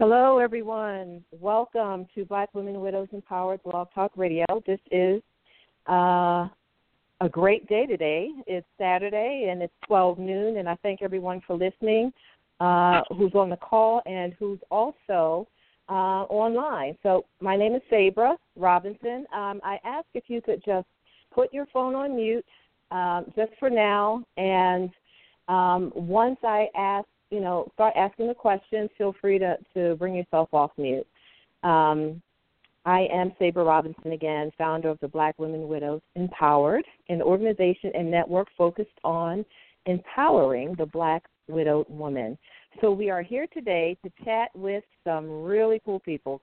Hello, everyone. Welcome to Black Women Widows Empowered Blog Talk Radio. This is uh, a great day today. It's Saturday and it's 12 noon, and I thank everyone for listening uh, who's on the call and who's also uh, online. So, my name is Sabra Robinson. Um, I ask if you could just put your phone on mute um, just for now, and um, once I ask you know, start asking the questions. Feel free to, to bring yourself off mute. Um, I am Sabra Robinson again, founder of the Black Women Widows Empowered, an organization and network focused on empowering the Black widowed woman. So we are here today to chat with some really cool people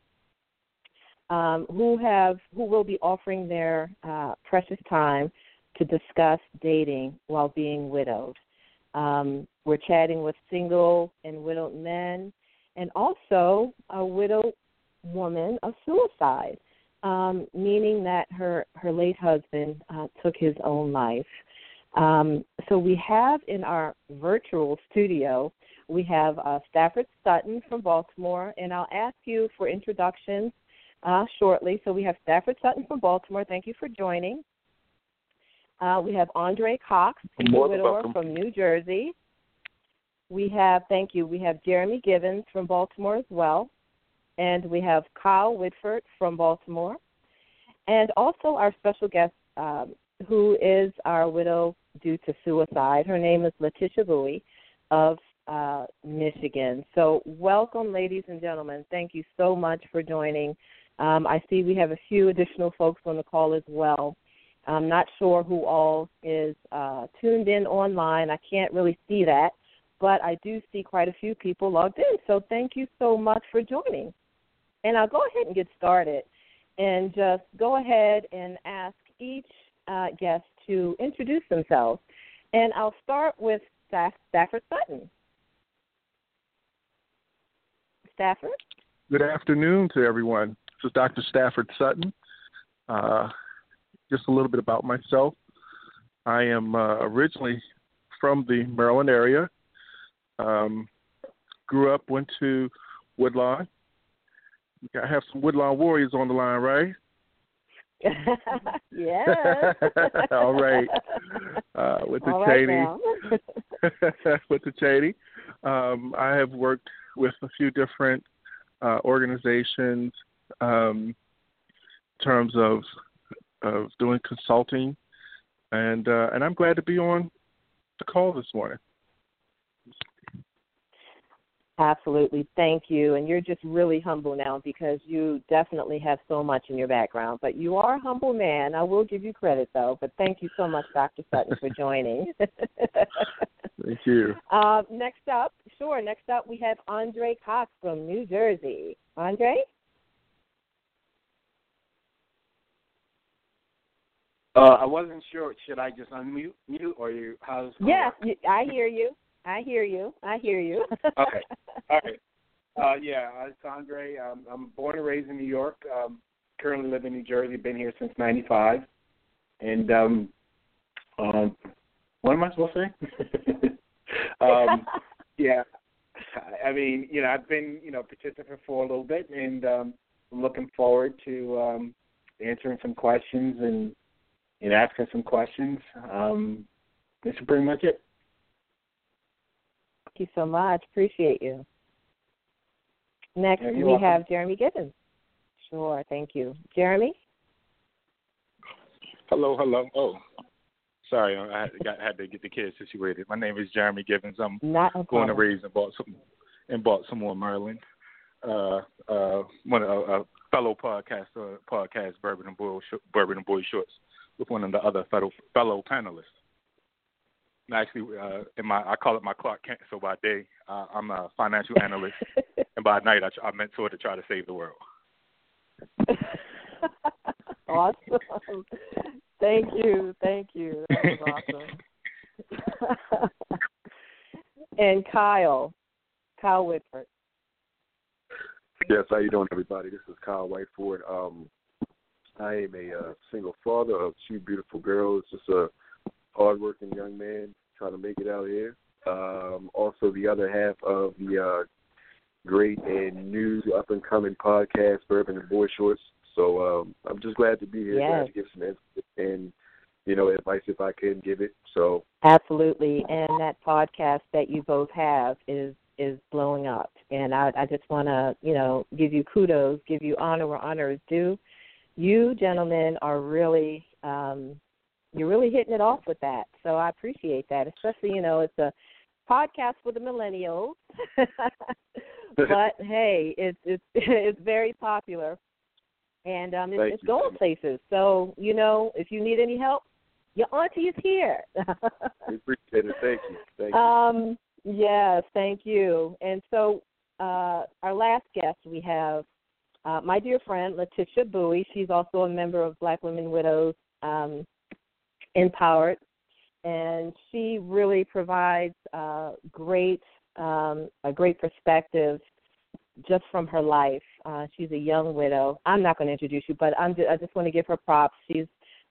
um, who have who will be offering their uh, precious time to discuss dating while being widowed. Um, we're chatting with single and widowed men, and also a widowed woman of suicide, um, meaning that her her late husband uh, took his own life. Um, so we have in our virtual studio, we have uh, Stafford Sutton from Baltimore, and I'll ask you for introductions uh, shortly. So we have Stafford Sutton from Baltimore. Thank you for joining. Uh, we have Andre Cox, widower from New Jersey. We have, thank you, we have Jeremy Givens from Baltimore as well. And we have Kyle Whiteford from Baltimore. And also our special guest, um, who is our widow due to suicide. Her name is LaTisha Bowie of uh, Michigan. So, welcome, ladies and gentlemen. Thank you so much for joining. Um, I see we have a few additional folks on the call as well. I'm not sure who all is uh, tuned in online. I can't really see that, but I do see quite a few people logged in. So thank you so much for joining. And I'll go ahead and get started and just go ahead and ask each uh, guest to introduce themselves. And I'll start with Staff- Stafford Sutton. Stafford? Good afternoon to everyone. This is Dr. Stafford Sutton. Uh, just a little bit about myself. I am uh, originally from the Maryland area. Um, grew up, went to Woodlawn. I have some Woodlawn Warriors on the line, right? yeah. All right. Uh, with the All Cheney. With the Cheney. Um, I have worked with a few different uh, organizations um, in terms of of doing consulting, and uh, and I'm glad to be on the call this morning. Absolutely. Thank you. And you're just really humble now because you definitely have so much in your background. But you are a humble man. I will give you credit, though. But thank you so much, Dr. Sutton, for joining. Thank you. Uh, next up, sure, next up we have Andre Cox from New Jersey. Andre? Uh, I wasn't sure. Should I just unmute mute or you? How's Yes, you- I hear you. I hear you. I hear you. Okay. All right. Uh, yeah, uh, it's Andre. Um, I'm born and raised in New York. Um, currently live in New Jersey. Been here since '95. And um, um, what am I supposed to say? um, yeah. I mean, you know, I've been, you know, participant for a little bit, and um, I'm looking forward to um, answering some questions and and asking some questions. Um, this is pretty much it. Thank you so much. Appreciate you. Next, Yeah, we welcome. have Jeremy Givens. Sure, thank you. Jeremy? Hello, hello. Oh, sorry, I had, got, had to get the kids situated. My name is Jeremy Givens. I'm Not a born and problem. raised in Baltimore, in Baltimore, Maryland. Uh, uh, one of a fellow podcaster, podcast Bourbon and Boy, Bourbon and Boy Shorts, with one of the other fellow fellow panelists. And actually, uh, in my I call it my Clark Kent. So by day, uh, I'm a financial analyst, and by night, I, I mentor to try to save the world. awesome. Thank you. Thank you. That was awesome. and Kyle, Kyle Whiteford. Yes, how you doing, everybody? This is Kyle Whiteford. Um, I am a uh, single father of two beautiful girls. Just a hardworking young man trying to make it out here. Um, also, the other half of the uh, great and new up and coming podcast, Bourbon and Boy Shorts. So um, I'm just glad to be here, glad to give some input and you know advice if I can give it. So Absolutely. And that podcast that you both have is is blowing up. And I I just want to, you know, give you kudos, give you honor where honor is due. You gentlemen are really um you're really hitting it off with that. So I appreciate that. Especially, you know, it's a podcast for the millennials. but hey, it's it's it's very popular. And um it's, it's going places. So, you know, if you need any help, your auntie is here. we appreciate it. Thank you. Thank you. Um, yes, thank you. And so, uh, our last guest we have uh, my dear friend LaTisha Bowie. She's also a member of Black Women Widows um, Empowered, and she really provides uh, great um, a great perspective just from her life. Uh, she's a young widow. I'm not going to introduce you, but I'm just, I just want to give her props. She's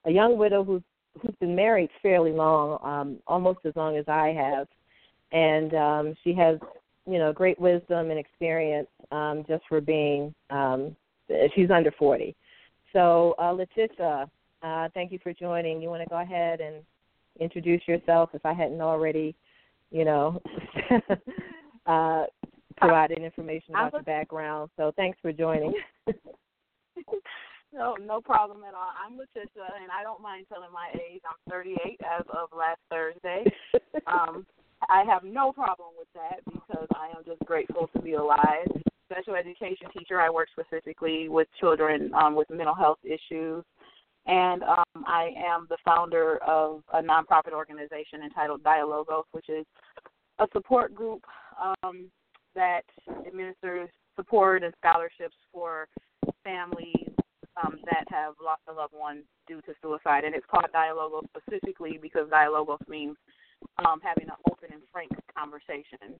a young widow who's who's been married fairly long, um, almost as long as I have, and um, she has you know great wisdom and experience um, just for being. Um, she's under 40. So, uh, LaTisha, uh, thank you for joining. You want to go ahead and introduce yourself if I hadn't already, you know, uh, provided information about your background. So, thanks for joining. No, no problem at all. I'm LaTisha, and I don't mind telling my age. I'm 38 as of last Thursday. Um, I have no problem with that because I am just grateful to be alive. Special education teacher. I work specifically with children um, with mental health issues, and um, I am the founder of a nonprofit organization entitled Dialogos, which is a support group um, that administers support and scholarships for families um, that have lost a loved one due to suicide. And it's called Dialogos specifically because Dialogos means um, having an open and frank conversation.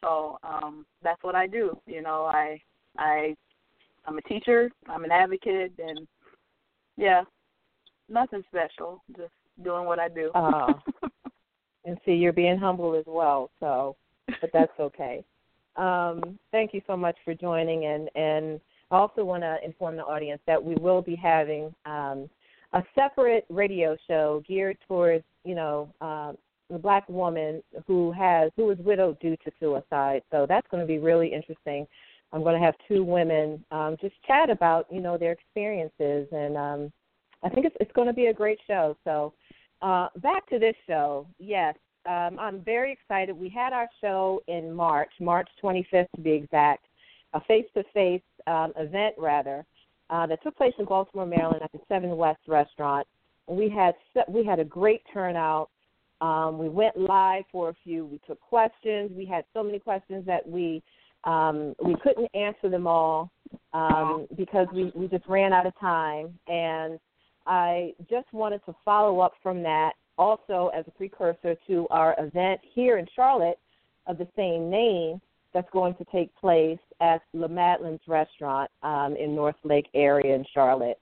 So um, that's what I do. You know, I I I'm a teacher. I'm an advocate, and yeah, nothing special. Just doing what I do. Oh. and see, you're being humble as well. So, but that's okay. Um, thank you so much for joining, and and I also want to inform the audience that we will be having um, a separate radio show geared towards you know uh, the black woman who has who was widowed due to suicide. So that's going to be really interesting. I'm going to have two women um, just chat about you know their experiences, and um, I think it's it's going to be a great show. So uh, back to this show, yes, um, I'm very excited. We had our show in March, March 25th to be exact, a face-to-face um, event rather uh, that took place in Baltimore, Maryland, at the Seven West Restaurant. We had we had a great turnout. Um, we went live for a few. We took questions. We had so many questions that we um, we couldn't answer them all um, because we, we just ran out of time. And I just wanted to follow up from that also as a precursor to our event here in Charlotte of the same name that's going to take place at La Madeleine's restaurant um, in North Lake area in Charlotte.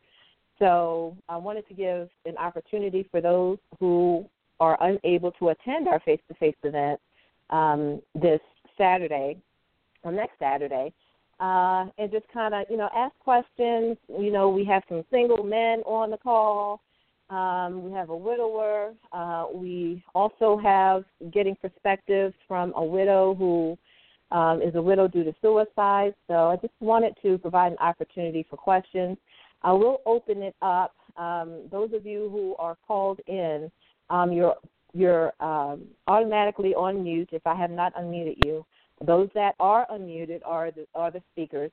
So I wanted to give an opportunity for those who are unable to attend our face-to-face event um, this Saturday, or next Saturday, uh, and just kind of, you know, ask questions. You know, we have some single men on the call. Um, we have a widower. Uh, we also have getting perspectives from a widow who um, is a widow due to suicide. So I just wanted to provide an opportunity for questions. I will open it up. Um, those of you who are called in, um, you're you're um, automatically on mute if I have not unmuted you. Those that are unmuted are the, are the speakers.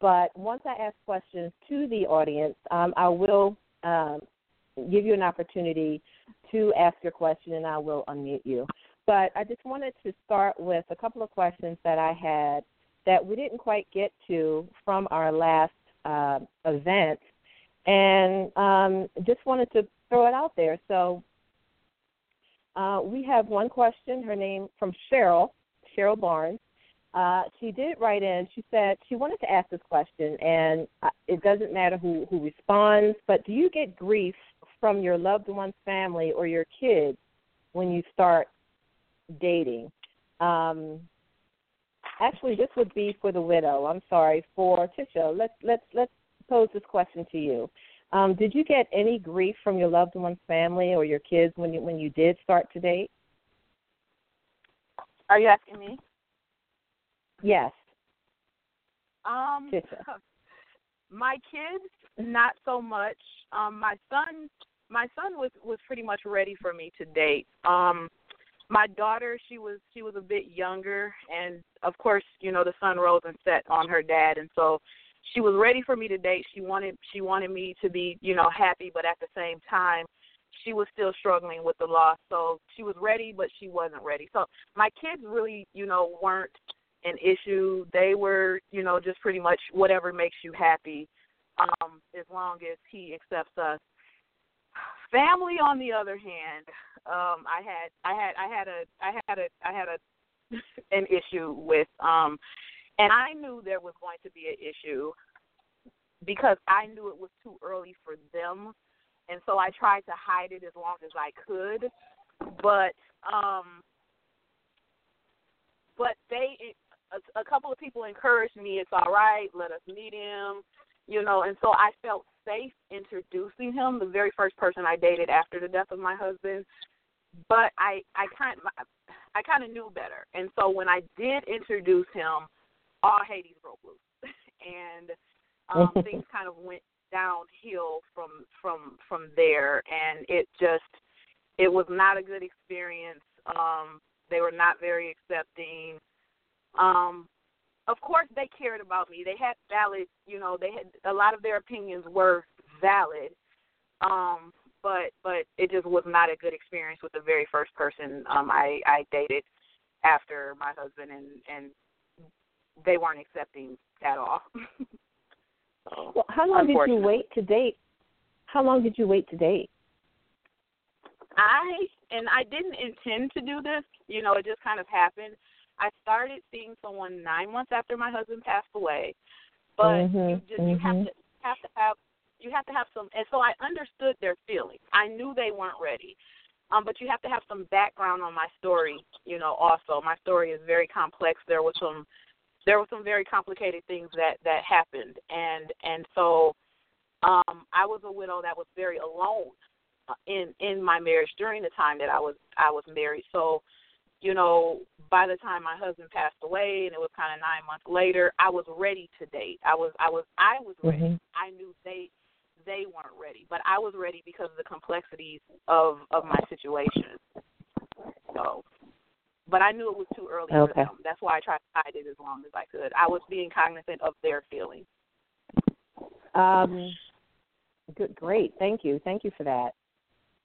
But once I ask questions to the audience, um, I will um, give you an opportunity to ask your question and I will unmute you. But I just wanted to start with a couple of questions that I had that we didn't quite get to from our last uh, event. And um, just wanted to throw it out there. So uh, we have one question, her name from Cheryl, Cheryl Barnes. Uh, she did write in. She said she wanted to ask this question, and uh, it doesn't matter who, who responds, but do you get grief from your loved one's family or your kids when you start dating? Um, actually, this would be for the widow. I'm sorry for Tisha. Let's let's let's pose this question to you. Um, did you get any grief from your loved one's family or your kids when you when you did start to date? Are you asking me? Yes. Um, my kids, not so much. Um, my son, my son was was pretty much ready for me to date. Um, my daughter, she was she was a bit younger, and of course, you know, the sun rose and set on her dad, and so she was ready for me to date. She wanted she wanted me to be, you know, happy, but at the same time, she was still struggling with the loss. So she was ready, but she wasn't ready. So my kids really, you know, weren't an issue. They were, you know, just pretty much whatever makes you happy, um, as long as he accepts us. Family, on the other hand, um, I had, I had, I had a, I had a, I had a, an issue with, um, and I knew there was going to be an issue because I knew it was too early for them, and so I tried to hide it as long as I could. But um, but they, a, a couple of people encouraged me. It's all right. Let us meet him. You know, and so I felt safe introducing him. The very first person I dated after the death of my husband, but I I kind I kind of knew better, and so when I did introduce him all Hades broke loose, and um, things kind of went downhill from from from there, and it just it was not a good experience. Um, they were not very accepting. Um, of course, they cared about me. They had valid, you know, they had a lot of their opinions were valid. Um, but but it just was not a good experience with the very first person um I I dated after my husband and and they weren't accepting at all. so, well, how long did you wait to date? How long did you wait to date? I and I didn't intend to do this. You know, it just kind of happened. I started seeing someone nine months after my husband passed away, but mm-hmm, you just mm-hmm. you have to have to have you have to have some. And so I understood their feelings. I knew they weren't ready. Um, but you have to have some background on my story, you know. Also, my story is very complex. There was some there were some very complicated things that that happened. And and so um I was a widow that was very alone uh, in in my marriage during the time that I was I was married. So you know by the time my husband passed away and it was kind of 9 months later I was ready to date. I was I was I was ready. Mm-hmm. I knew they they weren't ready but I was ready because of the complexities of of my situation. So but I knew it was too early okay. for them. That's why I tried to hide it as long as I could. I was being cognizant of their feelings. Um, good, great. Thank you. Thank you for that.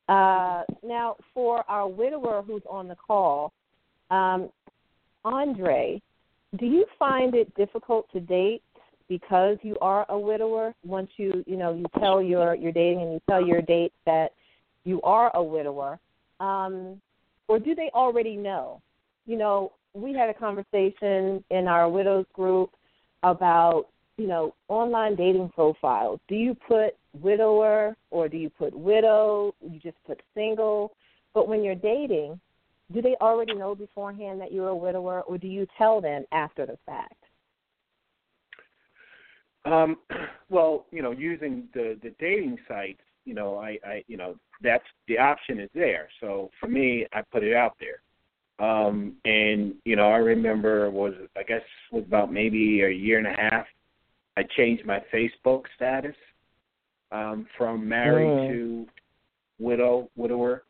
Uh, now, for our widower who's on the call, um, Andre, do you find it difficult to date because you are a widower? Once you, you know, you tell your you're dating and you tell your date that you are a widower, um, or do they already know? You know, we had a conversation in our widows group about, you know, online dating profiles. Do you put widower or do you put widow? You just put single. But when you're dating, do they already know beforehand that you're a widower or do you tell them after the fact? Um, well, you know, using the the dating sites, you know, I, I, you know, that's the option is there. So for me, I put it out there. Um, and you know, I remember was I guess was about maybe a year and a half. I changed my Facebook status um, from married Mm. to widow, widower.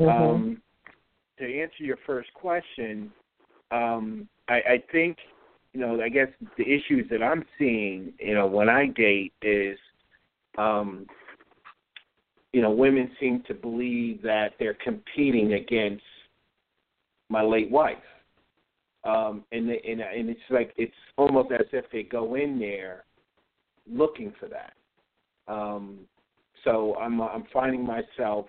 Mhm. Um, to answer your first question, um, I, I think you know, I guess the issues that I'm seeing, you know, when I date is, um, you know, women seem to believe that they're competing against my late wife, um, and they, and and it's like it's almost as if they go in there looking for that. Um, so I'm I'm finding myself,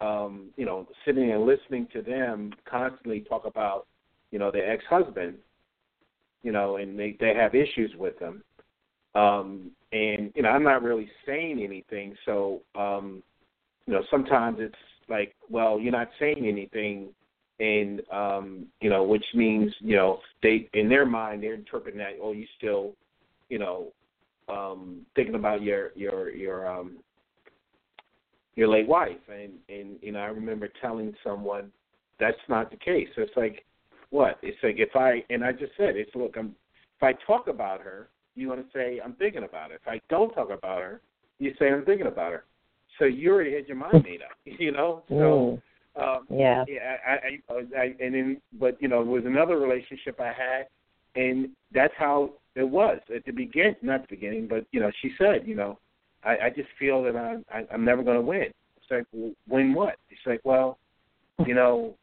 um, you know, sitting and listening to them constantly talk about, you know, their ex-husband, you know, and they they have issues with them. Um, and you know, I'm not really saying anything, so um, you know, sometimes it's like, well, you're not saying anything, and um, you know, which means you know, they in their mind they're interpreting that, oh, you still, you know, um, thinking about your your your um, your late wife, and and you know, I remember telling someone that's not the case. It's like, what? It's like if I and I just said it's look, I'm if I talk about her, you want to say I'm thinking about her. If I don't talk about her, you say I'm thinking about her. So you already had your mind made up, you know. So um, Yeah. yeah, I, I, I, and then, but you know, it was another relationship I had, and that's how it was at the begin, not the beginning, but you know, she said, you know, I, I just feel that I, I I'm never going to win. It's like, well, win what? It's like, well, you know,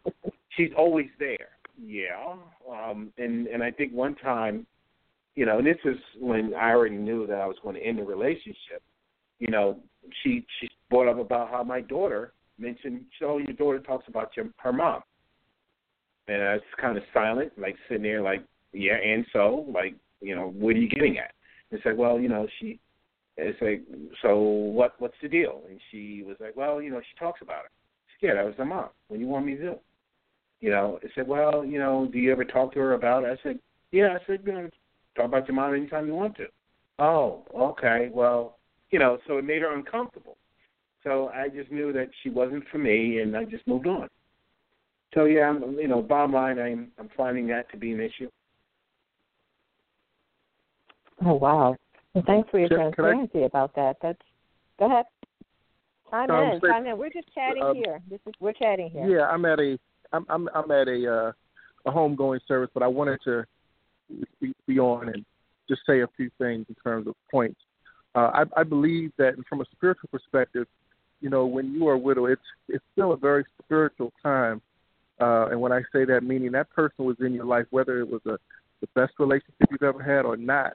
she's always there. Yeah, um, and and I think one time, you know, and this is when I already knew that I was going to end the relationship. You know, she she brought up about how my daughter mentioned, oh, your daughter talks about your her mom, and I was kind of silent, like sitting there, like, yeah, and so, like, you know, what are you getting at? It's like, well, you know, she. It's like, so what? What's the deal? And she was like, well, you know, she talks about it. Said, yeah, that was her mom. What do you want me to do? You know, I said, well, you know, do you ever talk to her about it? I said, yeah. I said, you know, talk about your mom anytime you want to. Oh, okay. Well, you know, so it made her uncomfortable. So I just knew that she wasn't for me, and I just moved on. So yeah, I'm, you know, bottom line, I'm I'm finding that to be an issue. Oh wow. Well, thanks for your Can- can I- transparency about that. That's go ahead. Chime Um, in, say- chime in. We're just chatting um, here. This is we're chatting here. Yeah, I'm at a I'm I'm I'm at a uh, a homegoing service, but I wanted to be, be on and just say a few things in terms of points. Uh, I, I believe that from a spiritual perspective, you know, when you are a widow, it's it's still a very spiritual time. Uh, and when I say that, meaning that person was in your life, whether it was a the best relationship you've ever had or not.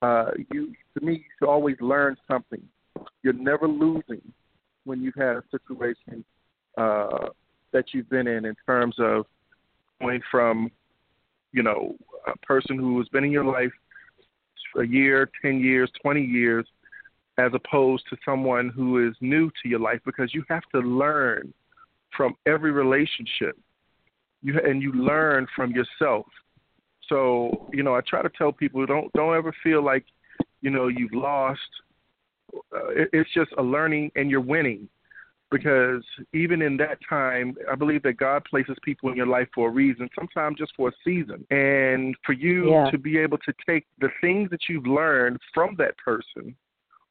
Uh, you to me, you should always learn something. You're never losing when you've had a situation uh, that you've been in in terms of going from, you know, a person who has been in your life a year, 10 years, 20 years, as opposed to someone who is new to your life because you have to learn from every relationship. You and you learn from yourself. So, you know, I try to tell people don't don't ever feel like, you know, you've lost. Uh, it, it's just a learning and you're winning because even in that time, I believe that God places people in your life for a reason, sometimes just for a season. And for you Yeah. to be able to take the things that you've learned from that person,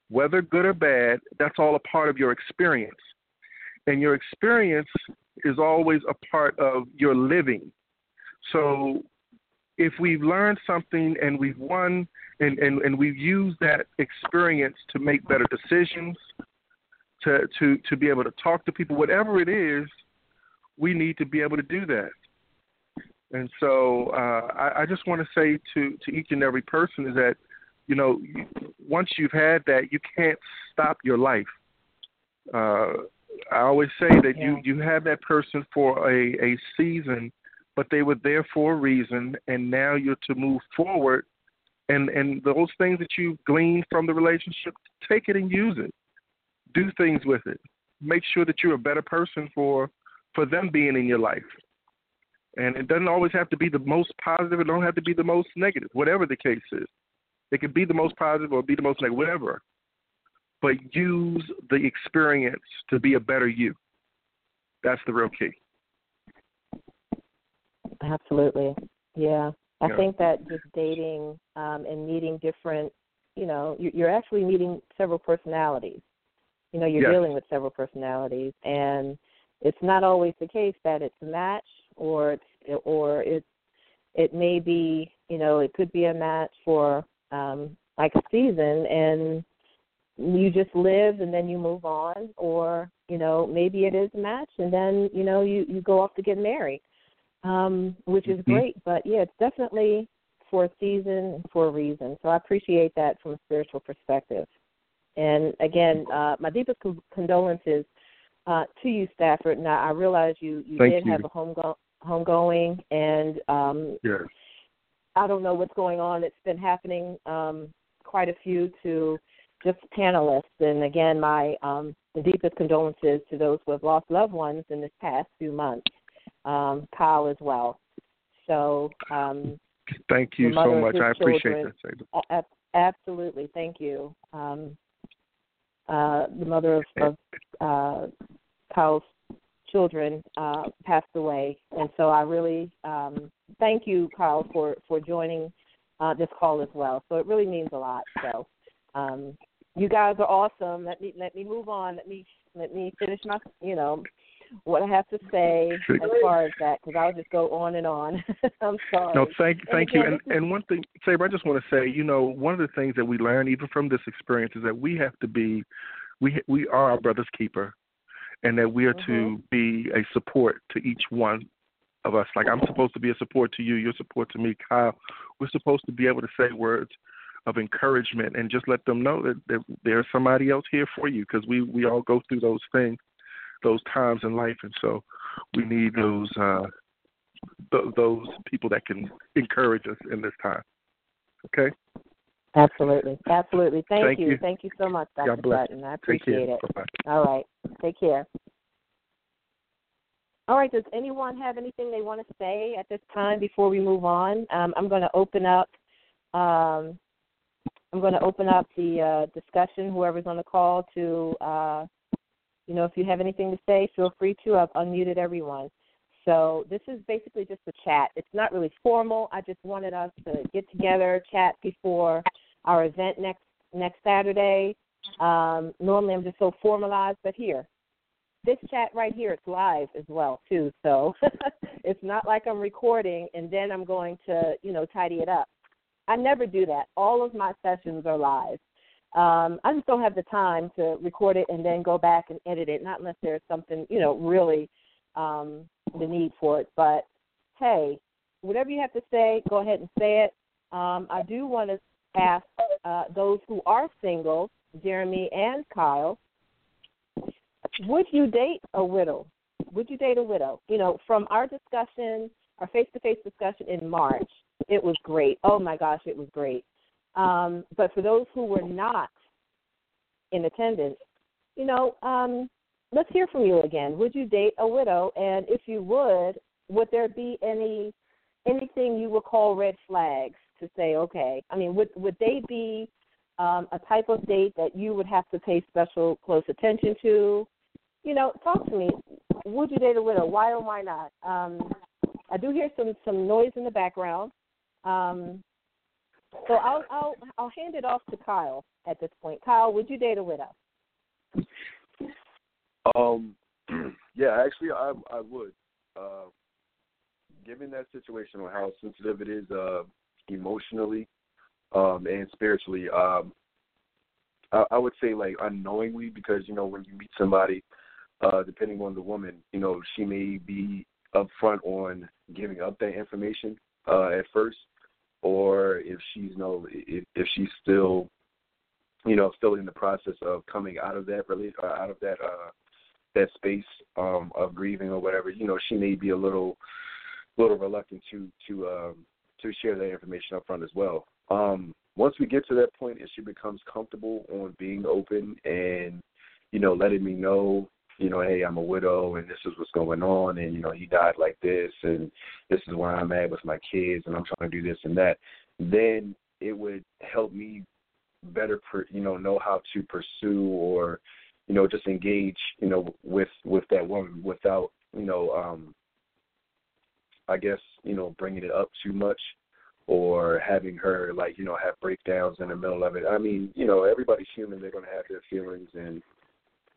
whether good or bad, that's all a part of your experience. And your experience is always a part of your living. So if we've learned something and we've won and, and, and we've used that experience to make better decisions, to, to, to be able to talk to people, whatever it is, we need to be able to do that. And so uh, I, I just want to say to, to each and every person is that, you know, once you've had that, you can't stop your life. Uh, I always say that you, you have that person for a, a season, but they were there for a reason, and now you're to move forward. And, and those things that you gleaned from the relationship, take it and use it do things with it. Make sure that you're a better person for for them being in your life. And it doesn't always have to be the most positive. It don't have to be the most negative. Whatever the case is, it could be the most positive or be the most negative, whatever. But use the experience to be a better you. That's the real key. Absolutely. Yeah. I Yeah. think that just dating um, and meeting different, you know, you- you're actually meeting several personalities. You know, you're Yes. dealing with several personalities, and it's not always the case that it's a match, or it's or it's it may be, you know, it could be a match for um, like a season, and you just live and then you move on, or you know, maybe it is a match, and then you know you you go off to get married um, which is Mhm. great. But yeah, it's definitely for a season for a reason. So I appreciate that from a spiritual perspective. And again, uh, my deepest con- condolences uh, to you, Stafford. Now I realize you you Thank did you. have a home go- homegoing, and um, Yes. I don't know what's going on. It's been happening um, quite a few to just panelists. And again, my um, the deepest condolences to those who have lost loved ones in this past few months. Um, Kyle as well. So um, Thank you so much. I appreciate children. that, Sabra. a- a- absolutely, thank you. Um, uh, the mother of, of uh, Kyle's children uh, passed away, and so I really um, thank you, Kyle, for for joining uh, this call as well. So it really means a lot. So um, you guys are awesome. Let me let me move on. Let me let me finish my you know what I have to say as far as that because I'll just go on and on. I'm sorry. No, thank And thank you. And and one thing, Sabra, I just want to say, you know, one of the things that we learn even from this experience is that we have to be, we we are our brother's keeper, and that we are to be a support to each one of us. Like I'm supposed to be a support to you, you're support to me, Kyle. We're supposed to be able to say words of encouragement and just let them know that, that there's somebody else here for you because we we all go through those things, those times in life, and so we need those. uh th- those people that can encourage us in this time. Okay. Absolutely, absolutely. Thank, Thank you. you. thank you so much, Dr. Sutton. I appreciate it. Bye-bye. All right, take care. All right. Does anyone have anything they want to say at this time before we move on? Um, I'm going to open up. Um, I'm going to open up the uh, discussion. Whoever's on the call to, uh, you know, if you have anything to say, feel free to. I've unmuted everyone. So this is basically just a chat. It's not really formal. I just wanted us to get together, chat before our event next next Saturday. Um, normally I'm just so formalized, but here, this chat right here, it's live as well too. So it's not like I'm recording and then I'm going to, you know, tidy it up. I never do that. All of my sessions are live. Um, I just don't have the time to record it and then go back and edit it. Not unless there's something, you know, really um, the need for it. But hey, whatever you have to say, go ahead and say it. Um, I do want to ask uh, those who are single, Jeremy and Kyle, would you date a widow? Would you date a widow? You know, from our discussion, our face-to-face discussion in March, it was great. Oh my gosh, it was great. Um, but for those who were not in attendance, you know, um, let's hear from you again. Would you date a widow? And if you would, would there be any anything you would call red flags to say, okay? I mean, would would they be um, a type of date that you would have to pay special close attention to? You know, talk to me. Would you date a widow? Why or why not? Um, I do hear some some noise in the background. Um, so I'll I'll I'll hand it off to Kyle at this point. Kyle, would you date a widow? Um, yeah, actually, I I would. Uh, given that situation on how sensitive it is uh, emotionally um, and spiritually, um, I, would say like unknowingly because you know when you meet somebody, uh, depending on the woman, you know she may be upfront on giving up that information uh, at first, or if she's you know if, if she's still you know still in the process of coming out of that really uh, out of that uh, that space um, of grieving or whatever, you know, she may be a little little reluctant to to um, to share that information up front as well. Um, once we get to that point, and she becomes comfortable on being open and you know letting me know, you know, hey, I'm a widow and this is what's going on, and you know, he died like this, and this is where I'm at with my kids, and I'm trying to do this and that. Then it would help me better, per, you know, know how to pursue or you know just engage you know with with that woman without you know um I guess you know bringing it up too much or having her like you know have breakdowns in the middle of it. I mean, you know, everybody's human; they're going to have their feelings and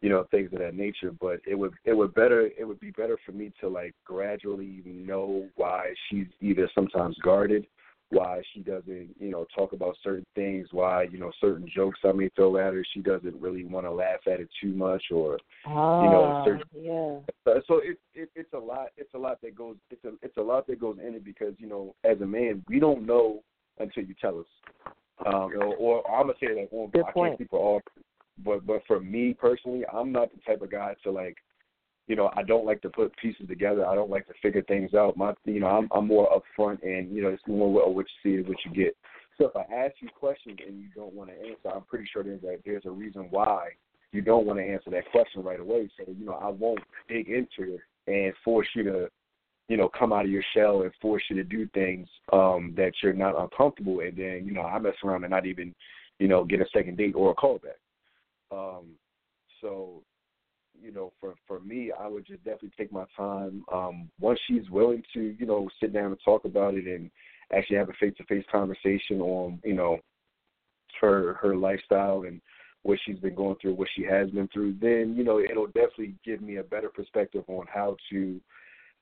you know things of that nature. But it would it would better it would be better for me to like gradually know why she's either sometimes guarded why she doesn't, you know, talk about certain things, why, you know, certain jokes I may throw at her, she doesn't really want to laugh at it too much or oh, you know, certain yeah. so it, it it's a lot it's a lot that goes it's a it's a lot that goes in it because, you know, as a man, we don't know until you tell us. Um or, or I'm gonna say like well, Good I point. can't speak for all but but for me personally, I'm not the type of guy to like you know, I don't like to put pieces together. I don't like to figure things out. My, you know, I'm, I'm more upfront, and you know, it's more what, what you see is what you get. So if I ask you questions and you don't want to answer, I'm pretty sure there's a, there's a reason why you don't want to answer that question right away. So you know, I won't dig into it and force you to, you know, come out of your shell and force you to do things um that you're not uncomfortable, and then you know, I mess around and not even, you know, get a second date or a call back. Um, so you know, for for me, I would just definitely take my time. Um, once she's willing to, you know, sit down and talk about it and actually have a face to face conversation on, you know, her her lifestyle and what she's been going through, what she has been through, then, you know, it'll definitely give me a better perspective on how to,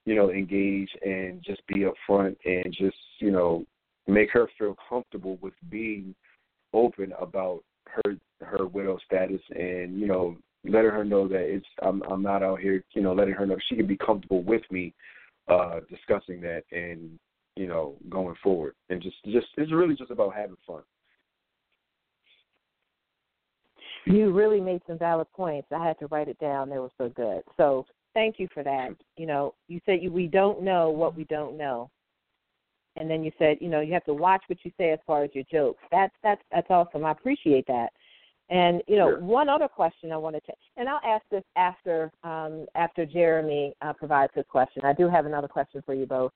you know, engage and just be upfront and just, you know, make her feel comfortable with being open about her her widow status and, you know, letting her know that it's I'm I'm not out here, you know, letting her know she can be comfortable with me uh discussing that and you know going forward and just just it's really just about having fun. You really made some valid points. I had to write it down. They were so good. So thank you for that. You know, you said you, we don't know what we don't know, and then you said you know you have to watch what you say as far as your jokes. That's that's that's awesome. I appreciate that. And you know, Sure. one other question I wanted to, and I'll ask this after um, after Jeremy uh, provides his question. I do have another question for you both.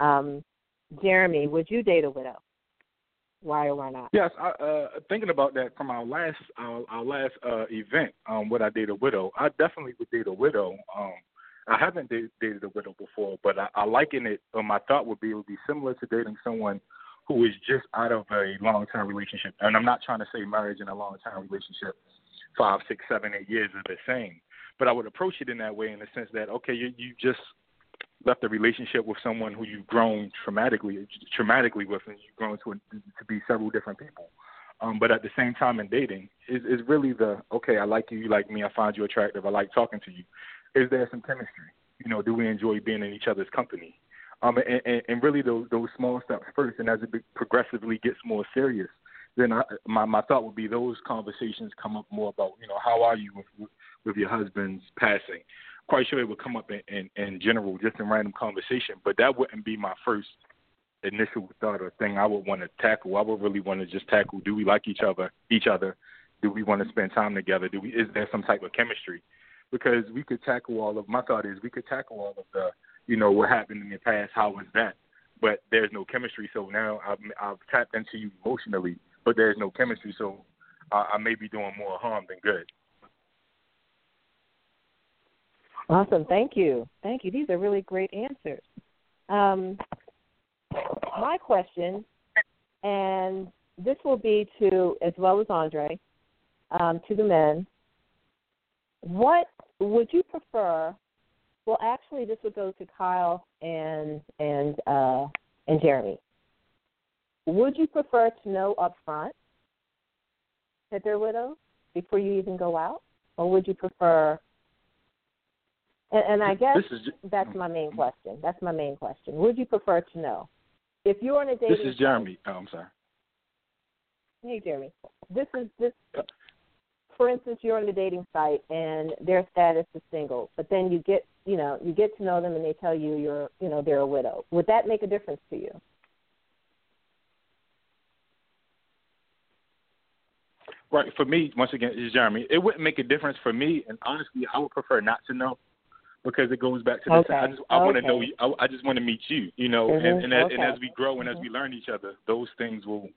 Um, Jeremy, would you date a widow? Why or why not? Yes, I, uh, thinking about that from our last our, our last uh, event, um, would I date a widow? I definitely would date a widow. Um, I haven't dated, dated a widow before, but I, I liken it. Or my thought would be it would be similar to dating someone who is just out of a long term relationship. And I'm not trying to say marriage and a long term relationship, five, six, seven, eight years is the same. But I would approach it in that way in the sense that okay, you you just left a relationship with someone who you've grown traumatically traumatically with, and you've grown to to be several different people. Um, but at the same time, in dating, is is really the okay. I like you, you like me. I find you attractive. I like talking to you. Is there some chemistry? You know, do we enjoy being in each other's company? Um, and, and, really those those small steps first, and as it progressively gets more serious, then I, my my thought would be those conversations come up more about you know how are you with with, with your husband's passing. Quite sure it would come up in, in in general, just in random conversation, but that wouldn't be my first initial thought or thing I would want to tackle. I would really want to just tackle: Do we like each other? Each other? Do we want to spend time together? Do we? Is there some type of chemistry? Because we could tackle all of. My thought is we could tackle all of the, you know, what happened in the past. How was that? But there's no chemistry. So now I've, I've tapped into you emotionally, but there's no chemistry. So I, I may be doing more harm than good. Awesome. Thank you. Thank you. These are really great answers. Um, my question, and this will be to, as well as Andre, um, to the men. What would you prefer? Well, actually, this would go to Kyle and and uh, and Jeremy. Would you prefer to know up front that they're widows before you even go out, or would you prefer and, and I guess This is that's my main question. That's my main question. Would you prefer to know if you're on a dating? This is Jeremy. Oh, I'm sorry. Hey, Jeremy. This is this. For instance, you're on the dating site and their status is single, but then you get, you know, you get to know them and they tell you you're, you know, they're a widow. Would that make a difference to you? Right. For me, once again, is Jeremy. It wouldn't make a difference for me, and honestly, I would prefer not to know because it goes back to the. Okay. I just I want to know. you- I, I just want to meet you. You know, Mhm. and and, as, and as we grow and as we learn each other, those things will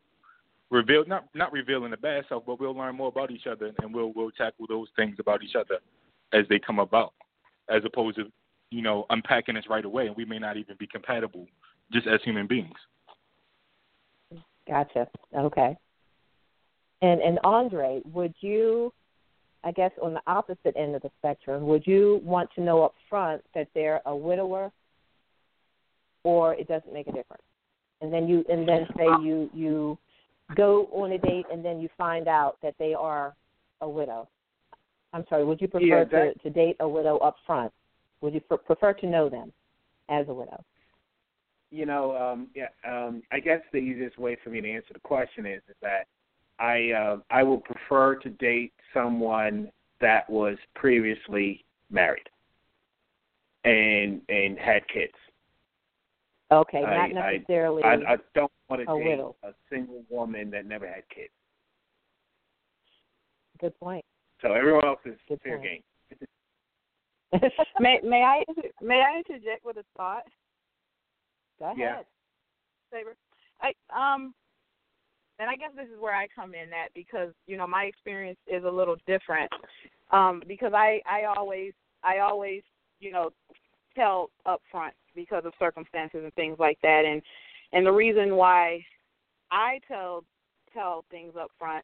reveal not not reveal in the bad self, but we'll learn more about each other, and we'll we'll tackle those things about each other as they come about, as opposed to you know, unpacking this right away, and we may not even be compatible just as human beings. Gotcha. Okay. And and Andre, would you, I guess, on the opposite end of the spectrum, would you want to know up front that they're a widower, or it doesn't make a difference? And then you and then say you you go on a date and then you find out that they are a widow. I'm sorry. Would you prefer Yeah, that- to to date a widow up front? Would you pr- prefer to know them as a widow? you know, um, yeah, um, I guess the easiest way for me to answer the question is, is that I uh, I would prefer to date someone that was previously married and and had kids. Okay, I- not I- necessarily. I, I don't want to a date widow. a single woman that never had kids. Good point. So everyone else is Good fair point. game. may may I may I interject with a thought? Go ahead. Yeah. Sabra. I um and I guess this is where I come in at because, you know, my experience is a little different. Um, because I, I always I always, you know, tell up front because of circumstances and things like that and and the reason why I tell tell things up front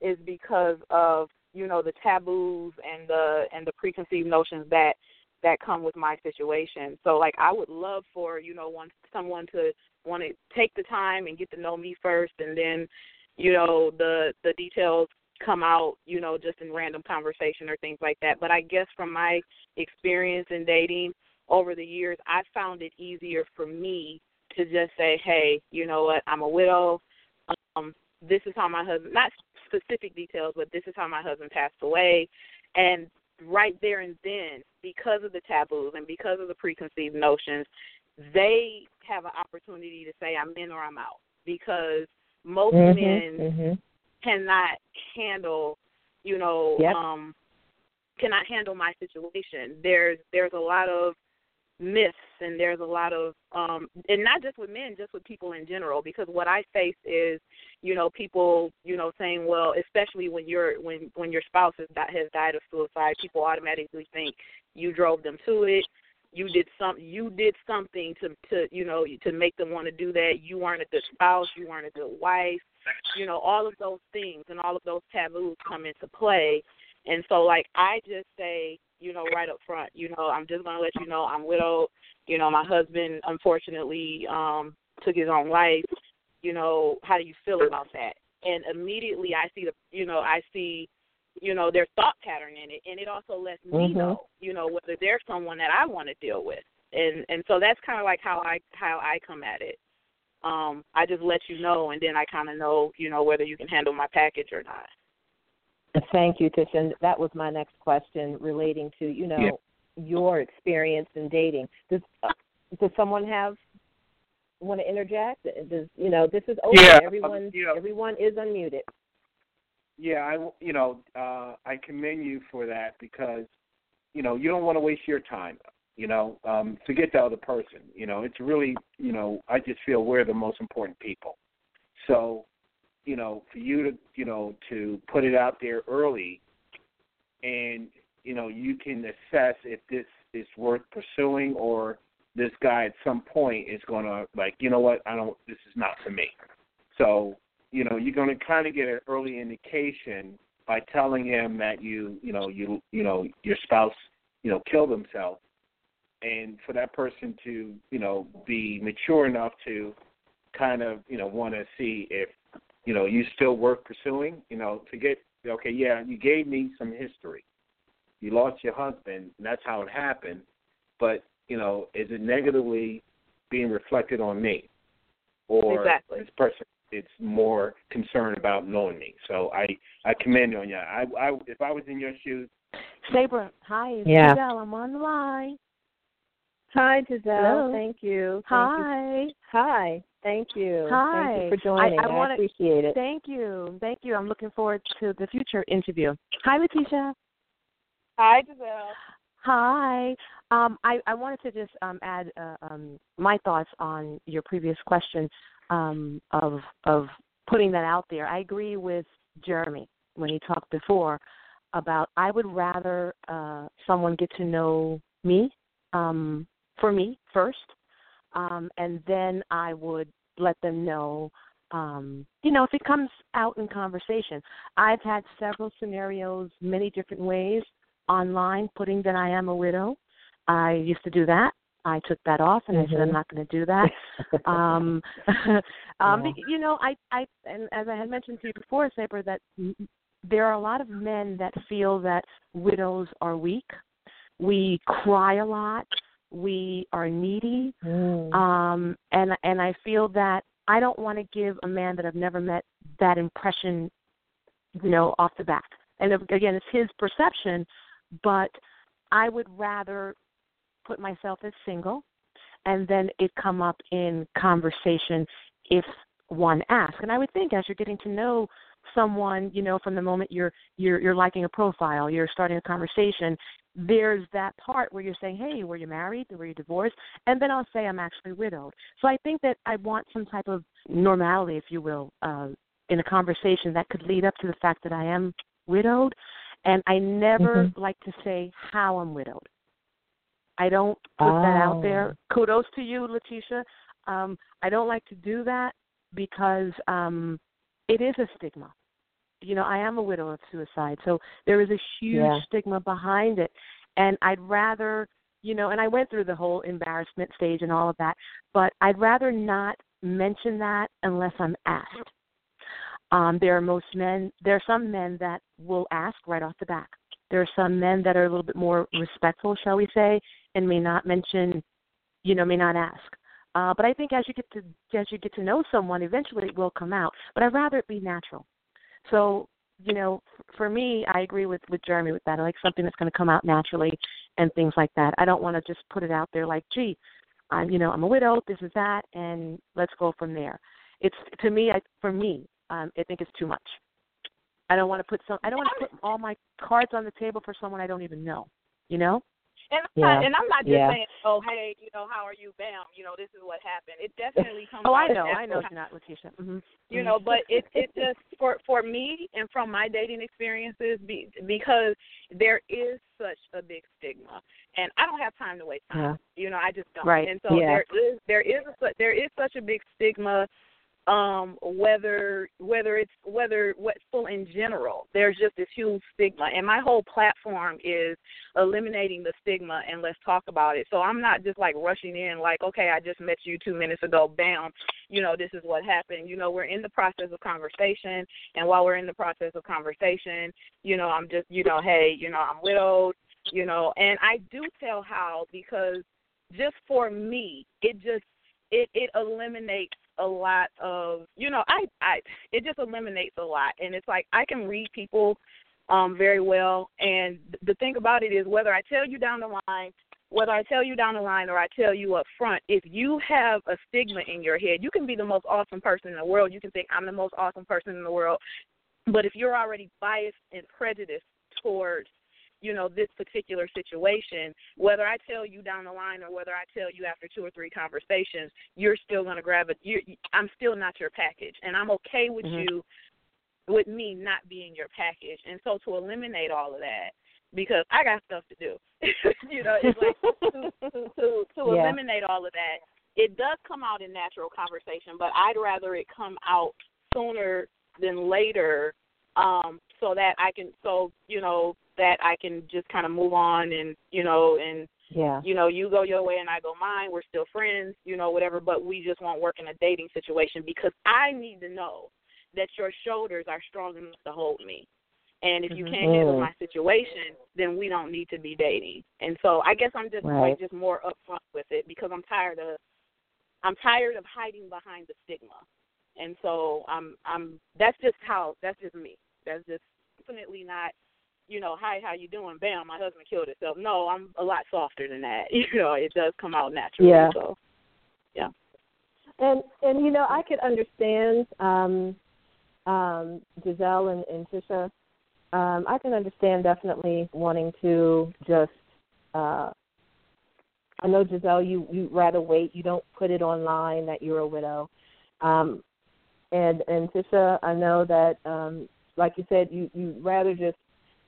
is because of, you know, the taboos and the and the preconceived notions that that come with my situation. So like I would love for, you know, one someone to want to take the time and get to know me first and then, you know, the the details come out, you know, just in random conversation or things like that. But I guess from my experience in dating over the years, I found it easier for me to just say, "Hey, you know what? I'm a widow. Um this is how my husband not specific details, but this is how my husband passed away." And right there and then, because of the taboos and because of the preconceived notions, they have an opportunity to say I'm in or I'm out because most Mhm, men mhm. cannot handle, you know, Yep. um cannot handle my situation. There's there's a lot of myths and there's a lot of um and not just with men, just with people in general because what I face is, you know, people, you know, saying, well, especially when you're when when your spouse has has died of suicide, people automatically think you drove them to it. You did some you did something to to you know to make them want to do that. You weren't a good spouse, you weren't a good wife. You know, all of those things and all of those taboos come into play. And so like I just say, you know, right up front, you know, I'm just gonna let you know I'm widowed. You know, my husband unfortunately um took his own life. You know, how do you feel about that? And immediately I see the you know, I see you know, their thought pattern in it and it also lets me Mhm. know, you know, whether there's someone that I want to deal with. And and so that's kind of like how I how I come at it. Um I just let you know and then I kind of know, you know, whether you can handle my package or not. Thank you, Tish. And that was my next question relating to, you know, Yeah. your experience in dating. Does does someone have want to interject? Does you know this is open. Yeah, um, everyone you know- everyone is unmuted. Yeah, I you know uh, I commend you for that because you know you don't want to waste your time. You know, um, forget the other person. You know, it's really you know I just feel we're the most important people. So, you know, for you to you know to put it out there early, and you know you can assess if this is worth pursuing or this guy at some point is going to like you know what I don't this is not for me. So you know you're going to kind of get an early indication by telling him that you you know you you know your spouse you know killed himself and for that person to you know be mature enough to kind of you know want to see if you know you still worth pursuing you know to get okay yeah you gave me some history you lost your husband and that's how it happened but you know is it negatively being reflected on me or Exactly. this person is more concerned about knowing me so i i commend you on that i i if i was in your shoes Sabra, hi, it's Yeah. Giselle. I'm on the line. Hi, Giselle. Hello. Thank you. Thank Hi. You. Hi. Thank you. Hi. Thank you for joining. I, I, wanna, appreciate it. Thank you. Thank you. I'm looking forward to the future interview. Hi, LaTisha. Hi, Giselle. Hi. Um, I, I wanted to just um, add uh, um, my thoughts on your previous question um, of of putting that out there. I agree with Jeremy when he talked before about I would rather uh, someone get to know me um, for me first, um, and then I would let them know. Um, you know, if it comes out in conversation, I've had several scenarios, many different ways online, putting that I am a widow. I used to do that. I took that off and mm-hmm. I said I'm not going to do that. um, um, yeah. You know, I, I, and as I had mentioned to you before, Sabra, that there are a lot of men that feel that widows are weak. We cry a lot. We are needy, mm. um, and and I feel that I don't want to give a man that I've never met that impression, you know, off the bat. And again, it's his perception, but I would rather put myself as single, and then it come up in conversation if one asks. And I would think as you're getting to know someone, you know, from the moment you're you're you're liking a profile, you're starting a conversation, there's that part where you're saying, "Hey, were you married? Were you divorced?" And then I'll say I'm actually widowed. So I think that I want some type of normality, if you will, uh, in a conversation that could lead up to the fact that I am widowed. And I never mm-hmm. like to say how I'm widowed. I don't put oh. that out there. Oh. Kudos to you, LaTisha. Um, I don't like to do that because um, it is a stigma. You know, I am a widow of suicide, so there is a huge yeah. stigma behind it, and I'd rather, you know, and I went through the whole embarrassment stage and all of that, but I'd rather not mention that unless I'm asked. Um, there are most men. There are some men that will ask right off the bat. There are some men that are a little bit more respectful, shall we say, and may not mention, you know, may not ask. Uh, but I think as you get to as you get to know someone, eventually it will come out. But I'd rather it be natural. So you know, for me, I agree with with Jeremy with that. I like something that's going to come out naturally and things like that. I don't want to just put it out there like, gee, I'm you know I'm a widow, this is that, and let's go from there. It's to me, I, for me, um, I think it's too much. I don't want to put some. I don't want to put all my cards on the table for someone I don't even know. You know. And I'm yeah. not, and I'm not just yeah. saying, oh hey, you know, how are you? Bam, you know, this is what happened. It definitely comes. oh, I know, I know, you're not LaTisha. Mm-hmm. You know, but it it just for for me and from my dating experiences, be, because there is such a big stigma, and I don't have time to waste time. Yeah. You know, I just don't. Right. And so yeah. there is there is a, there is such a big stigma um whether whether it's whether what's full in general there's just this huge stigma and my whole platform is eliminating the stigma and let's talk about it. So i'm not just like rushing in like okay i just met you two minutes ago bam you know this is what happened. You know we're in the process of conversation and while we're in the process of conversation you know i'm just you know hey you know i'm widowed you know and i do tell how because just for me it just it it eliminates a lot of you know i i it just eliminates a lot. And it's like i can read people um very well. And the thing about it is whether i tell you down the line whether i tell you down the line or i tell you up front if you have a stigma in your head you can be the most awesome person in the world. You can think i'm the most awesome person in the world. But if you're already biased and prejudiced towards you know this particular situation whether i tell you down the line or whether i tell you after two or three conversations you're still going to grab it you i'm still not your package and i'm okay with mm-hmm. you with me not being your package and so to eliminate all of that because i got stuff to do you know it's like to to to, to yeah. eliminate all of that it does come out in natural conversation but i'd rather it come out sooner than later um so that I can so you know that I can just kind of move on and you know and yeah. you know you go your way and I go mine we're still friends you know whatever but we just won't work in a dating situation because I need to know that your shoulders are strong enough to hold me. And if you mm-hmm. can't handle my situation then we don't need to be dating. And so I guess I'm just right. like just more upfront with it because I'm tired of I'm tired of hiding behind the stigma. And so I'm I'm that's just how that's just me. That's just definitely not you know, hi, how you doing? Bam, my husband killed himself. No, I'm a lot softer than that. You know, it does come out naturally. Yeah. So, yeah. And and you know, I could understand um, um, Giselle and, and Tisha. Um, I can understand definitely wanting to just. Uh, I know Giselle, you you rather wait. You don't put it online that you're a widow. Um, and and Tisha, I know that um, like you said, you you rather just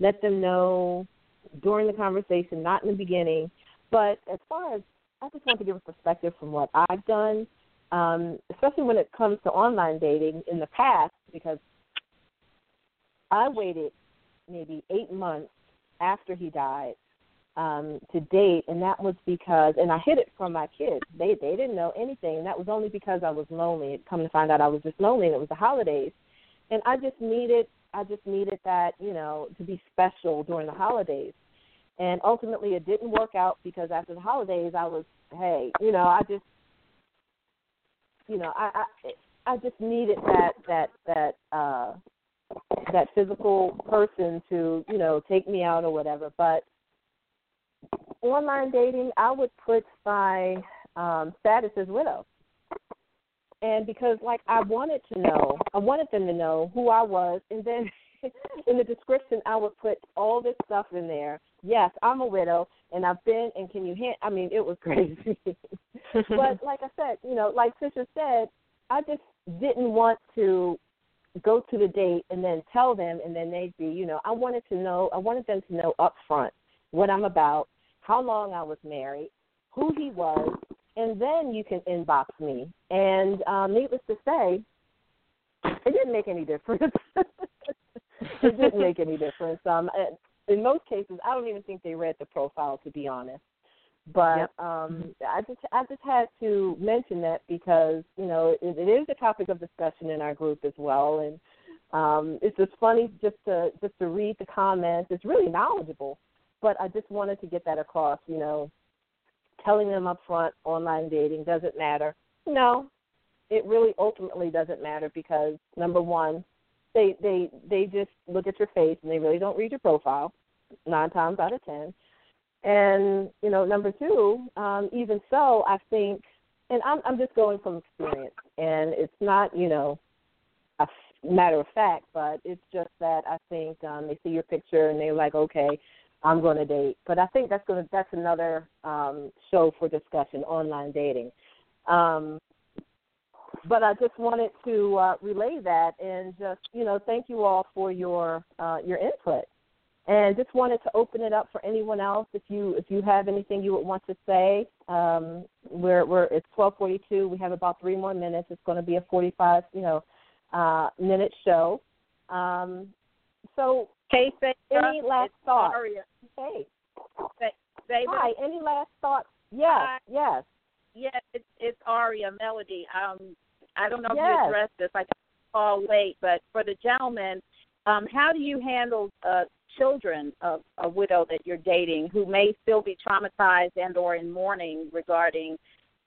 let them know during the conversation, not in the beginning, But as far as I just want to give a perspective from what I've done, um, especially when it comes to online dating in the past, because I waited maybe eight months after he died um, to date, and that was because, and I hid it from my kids. They they didn't know anything, and that was only because I was lonely. Come to find out, I was just lonely, and it was the holidays, and I just needed I just needed that you know to be special during the holidays, and ultimately it didn't work out because after the holidays I was hey you know I just you know I I I just needed that that that uh that physical person to you know take me out or whatever but online dating, I would put my um, status as widow. And because, like, I wanted to know, I wanted them to know who I was, and then in the description, I would put all this stuff in there. Yes, I'm a widow, and I've been, and can you hint? I mean, it was crazy. but like I said, you know, like Tisha said, I just didn't want to go to the date and then tell them, and then they'd be, you know, I wanted to know, I wanted them to know up front what I'm about, how long I was married, who he was, and then you can inbox me. And um, needless to say, it didn't make any difference. it didn't make any difference. Um, in most cases, I don't even think they read the profile, to be honest. But yep. um, I just I just had to mention that because you know it, it is a topic of discussion in our group as well, and um, it's just funny just to just to read the comments. It's really knowledgeable but I just wanted to get that across. You know, telling them up front, online dating doesn't matter. No, it really ultimately doesn't matter because number one, they they they just look at your face and they really don't read your profile nine times out of ten. And you know, number two, um, even so, I think, and I'm I'm just going from experience, and it's not you know a matter of fact, but it's just that I think um, they see your picture and they're like, okay, I'm going to date. But I think that's going to that's another um, show for discussion, online dating. Um, but I just wanted to uh, relay that and just you know thank you all for your uh, your input, and just wanted to open it up for anyone else if you if you have anything you would want to say. Um, we're we're it's 12:42. We have about three more minutes. It's going to be a 45 you know uh, minute show. Um, so Hey, Any last thoughts? Hey. Say, Hi. Any last thoughts? Yes. Yes. Yeah, it's it's Aria Melody. Um, I don't know if yes. you addressed this. I call late, but for the gentleman, um, how do you handle uh, children of a widow that you're dating who may still be traumatized and or in mourning regarding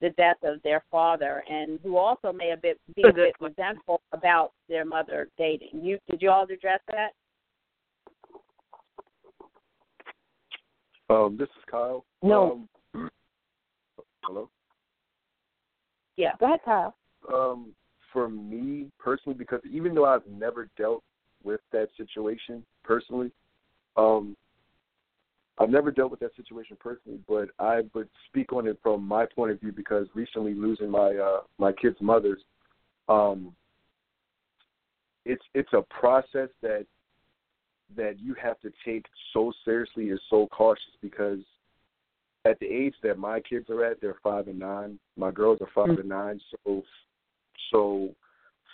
the death of their father, and who also may a bit be a bit resentful about their mother dating? You did you all address that? Um, this is Kyle. No. Um, hello. Yeah. Go ahead, Kyle. Um, for me personally, because even though I've never dealt with that situation personally, um, I've never dealt with that situation personally, but I would speak on it from my point of view because recently losing my uh, my kid's mother's, um, it's it's a process that that you have to take so seriously is so cautious because at the age that my kids are at, they're five and nine. My girls are 5 mm-hmm. and nine. So, so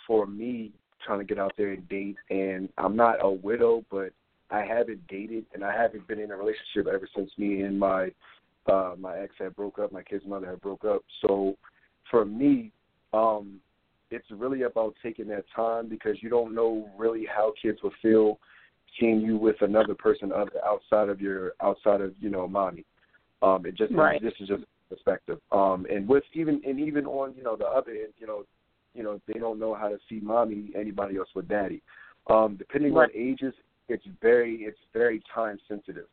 for me, trying to get out there and date, and I'm not a widow, but I haven't dated and I haven't been in a relationship ever since me and my uh my ex had broke up, my kid's mother had broke up. So for me, um, it's really about taking that time because you don't know really how kids will feel seeing you with another person other outside of your outside of you know mommy. Um, it just right. this is just perspective. Um, and with even and even on you know the other end, you know, you know they don't know how to see mommy anybody else with daddy. Um, depending right. on ages, it's very it's very time sensitive.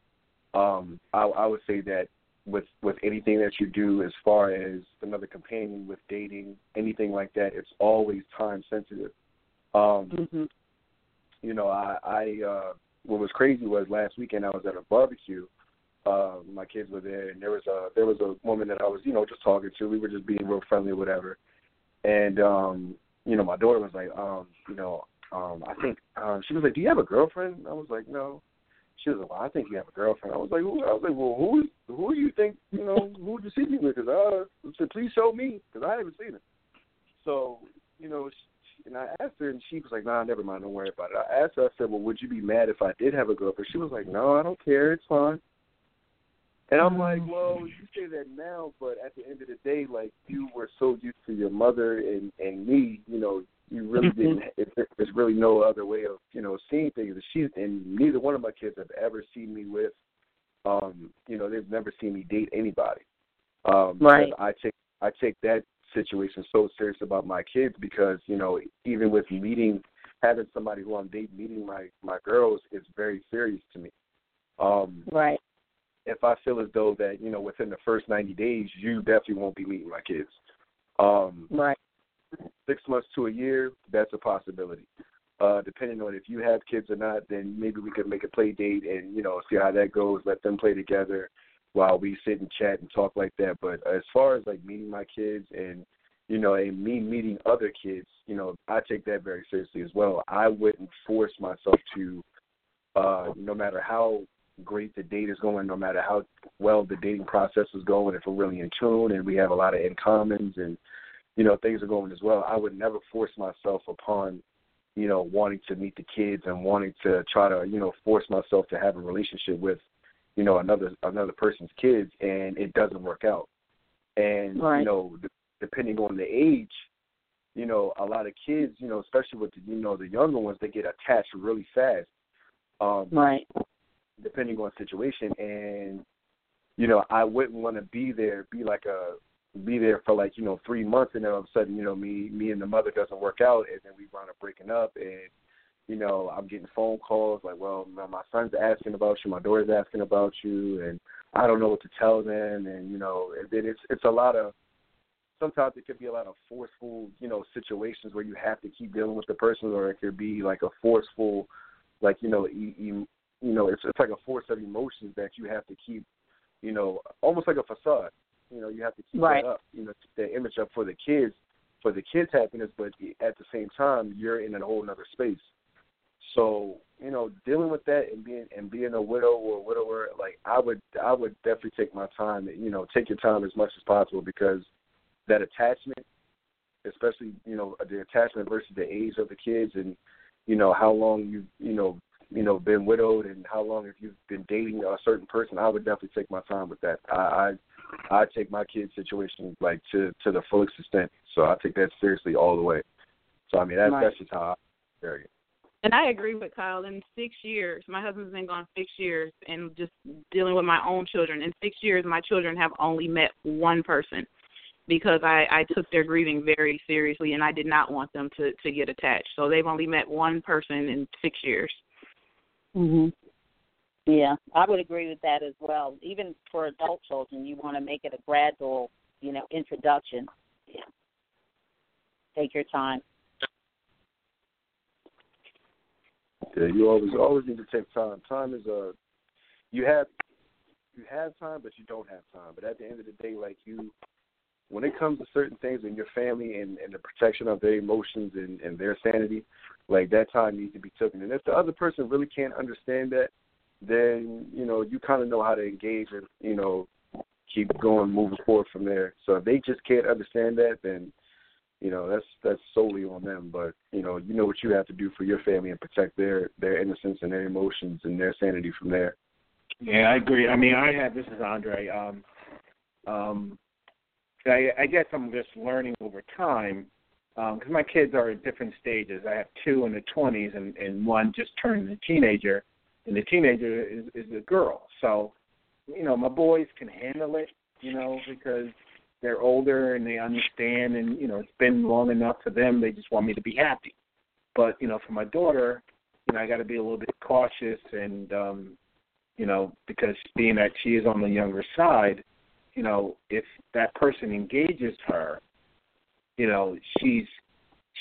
Um, I, I would say that with with anything that you do as far as another companion with dating anything like that it's always time sensitive um mm-hmm you know, I, I uh, what was crazy was last weekend I was at a barbecue. Uh, my kids were there, and there was a there was a woman that I was you know just talking to. We were just being real friendly or whatever. And um, you know, my daughter was like, um, you know, um, I think um, she was like, "Do you have a girlfriend?" I was like, "No." She was like, well, I think you have a girlfriend. I was like, who? I was like, well, who who do you think you know who would you see me with? Because I said, please show me because I haven't seen it. So you know, and I asked her, and she was like, nah, never mind, don't worry about it. I asked her, I said, well, would you be mad if I did have a girlfriend? She was like, no, I don't care, it's fine. And I'm like, well, you say that now, but at the end of the day, like you were so used to your mother and and me, you know, you really didn't. It, there's really no other way of you know seeing things. She and neither one of my kids have ever seen me with. Um, you know, they've never seen me date anybody. Um, Right. I take I take that situation so serious about my kids because you know even with meeting having somebody who I'm dating meeting my my girls is very serious to me. Um, Right. if I feel as though that you know within the first 90 days you definitely won't be meeting my kids. Um, Right. Six months to a year, that's a possibility. Uh, depending on if you have kids or not, then maybe we could make a play date and you know see how that goes. Let them play together while we sit and chat and talk like that. But as far as like meeting my kids and you know, and me meeting other kids, you know, I take that very seriously as well. I wouldn't force myself to, uh, no matter how great the date is going, no matter how well the dating process is going, if we're really in tune and we have a lot of in commons and, you know, things are going as well, I would never force myself upon, you know, wanting to meet the kids and wanting to try to, you know, force myself to have a relationship with, you know, another another person's kids and it doesn't work out. And Right. you know, d- depending on the age, you know, a lot of kids, you know, especially with the, you know the younger ones, they get attached really fast. Um, Right. depending on situation and you know i wouldn't want to be there be like a be there for like you know three months and then all of a sudden you know me me and the mother doesn't work out and then we wind up breaking up and you know i'm getting phone calls like well my, son's asking about you my daughter's asking about you and i don't know what to tell them and you know and then it's it's a lot of sometimes it could be a lot of forceful you know situations where you have to keep dealing with the person or it could be like a forceful like you know e- e- you know, it's it's like a force of emotions that you have to keep, you know, almost like a facade. You know, you have to keep Right. that up, you know, keep that image up for the kids, for the kids' happiness, but at the same time, you're in a whole other space. So, you know, dealing with that and being and being a widow or a widower, like I would I would definitely take my time, you know, take your time as much as possible because that attachment, especially, you know, the attachment versus the age of the kids and you know how long you you know you know been widowed and how long have you been dating a certain person i would definitely take my time with that. I i i take my kids situation like to to the fullest extent. So i take that seriously all the way. So i mean that's Right. that's just how i carry it And I agree with Kyle. In six years, my husband's been gone six years, and just dealing with my own children. In six years, my children have only met one person because I, I took their grieving very seriously, and I did not want them to to get attached. So they've only met one person in six years. Mhm. Yeah, I would agree with that as well. Even for adult children, you want to make it a gradual, you know, introduction. Yeah. Take your time. Yeah you always always need to take time time is a you have you have time but you don't have time but at the end of the day like you when it comes to certain things in your family and, and the protection of their emotions and, and their sanity, like that time needs to be taken. And if the other person really can't understand that, then you know you kind of know how to engage and you know keep going, moving forward from there. So if they just can't understand that, then you know that's that's solely on them. But you know you know what you have to do for your family and protect their their innocence and their emotions and their sanity from there. Yeah, I agree. I mean, I have this is Andre. Um, um, I, I guess I'm just learning over time because my kids are at different stages. I have two in the 20s and, and one just turned a teenager, and the teenager is, is a girl. So, you know, my boys can handle it, you know, because they're older and they understand, and you know, it's been long enough for them. They just want me to be happy. But you know, for my daughter, you know, I got to be a little bit cautious, and um, you know, because being that she is on the younger side, you know, if that person engages her, you know, she's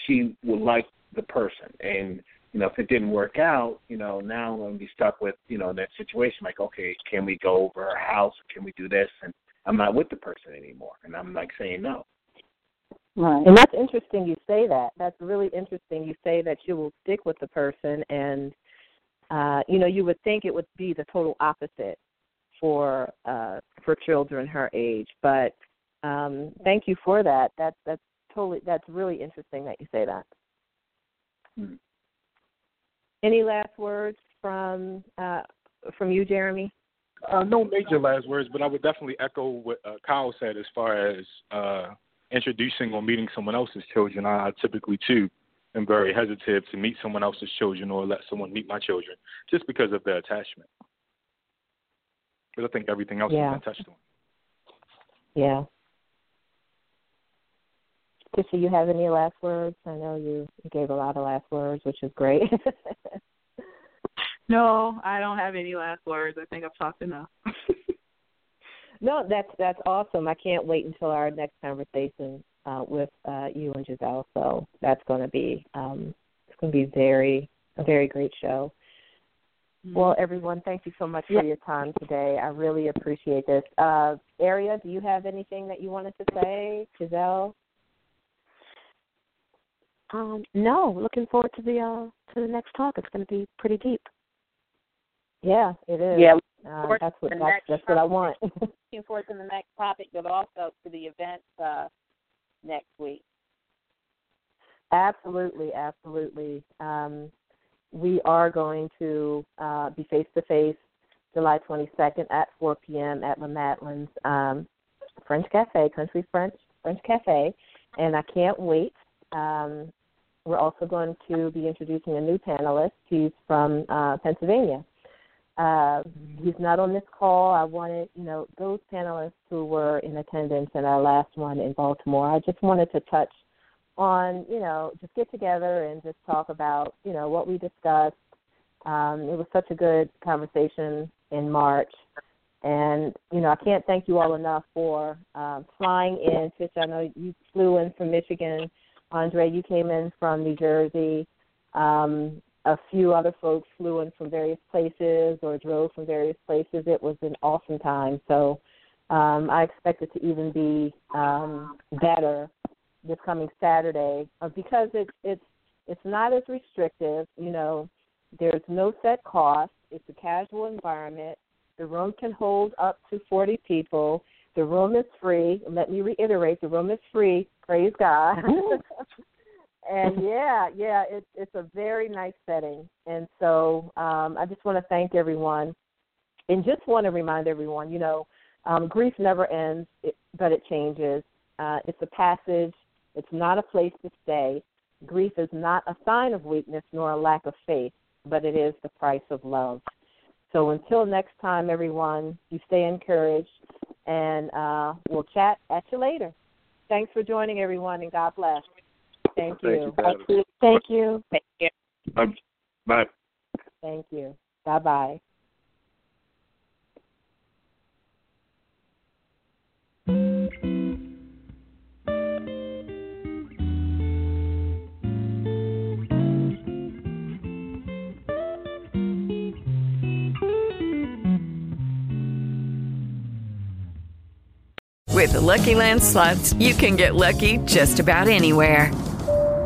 she will like the person, and you know, if it didn't work out, you know, now I'm gonna be stuck with you know that situation. Like, okay, can we go over our house? Can we do this? And I'm not with the person anymore, and I'm like saying no. Right. And that's interesting you say that. That's really interesting you say that you will stick with the person and uh, you know, you would think it would be the total opposite for uh, for children her age. But um, thank you for that. That's that's totally that's really interesting that you say that. Hmm. Any last words from uh, from you, Jeremy? Uh, no major last words, but I would definitely echo what uh, Kyle said as far as uh, introducing or meeting someone else's children. I, I typically too am very hesitant to meet someone else's children or let someone meet my children, just because of the attachment. But I think everything else yeah. has been touched on. Yeah. Tisha, you have any last words? I know you gave a lot of last words, which is great. no, I don't have any last words. I think I've talked enough. no, that's that's awesome. I can't wait until our next conversation uh, with uh, you and Giselle. So that's going to be um, it's going to be very a very great show. Mm-hmm. Well, everyone, thank you so much for your time today. I really appreciate this. Uh, Aria, do you have anything that you wanted to say, Giselle? Um, no, looking forward to the uh, to the next talk. It's going to be pretty deep. Yeah, it is. Yeah, uh, that's what that's, that's what I want. looking forward to the next topic, but also to the event uh, next week. Absolutely, absolutely. Um, we are going to uh, be face to face July 22nd at 4 p.m. at La Madeleine's um, French Cafe, Country French French Cafe, and I can't wait. Um, we're also going to be introducing a new panelist. He's from uh, Pennsylvania. Uh, he's not on this call. I wanted, you know, those panelists who were in attendance in our last one in Baltimore. I just wanted to touch on, you know, just get together and just talk about, you know, what we discussed. Um, it was such a good conversation in March. And, you know, I can't thank you all enough for um, flying in. Tish, I know you flew in from Michigan. Andre, you came in from New Jersey. Um, a few other folks flew in from various places or drove from various places. It was an awesome time. So um, I expect it to even be um, better this coming Saturday uh, because it's it's it's not as restrictive. You know, there's no set cost. It's a casual environment. The room can hold up to 40 people. The room is free. Let me reiterate: the room is free. Praise God. and yeah, yeah, it's it's a very nice setting. And so um, I just want to thank everyone, and just want to remind everyone, you know, um, grief never ends, it, but it changes. Uh, it's a passage. It's not a place to stay. Grief is not a sign of weakness nor a lack of faith, but it is the price of love. So until next time, everyone, you stay encouraged, and uh, we'll chat at you later. Thanks for joining, everyone, and God bless. Thank you. Thank you. Thank you. Thank you. Bye. Thank you. Bye bye. With the Lucky Land slots, you can get lucky just about anywhere.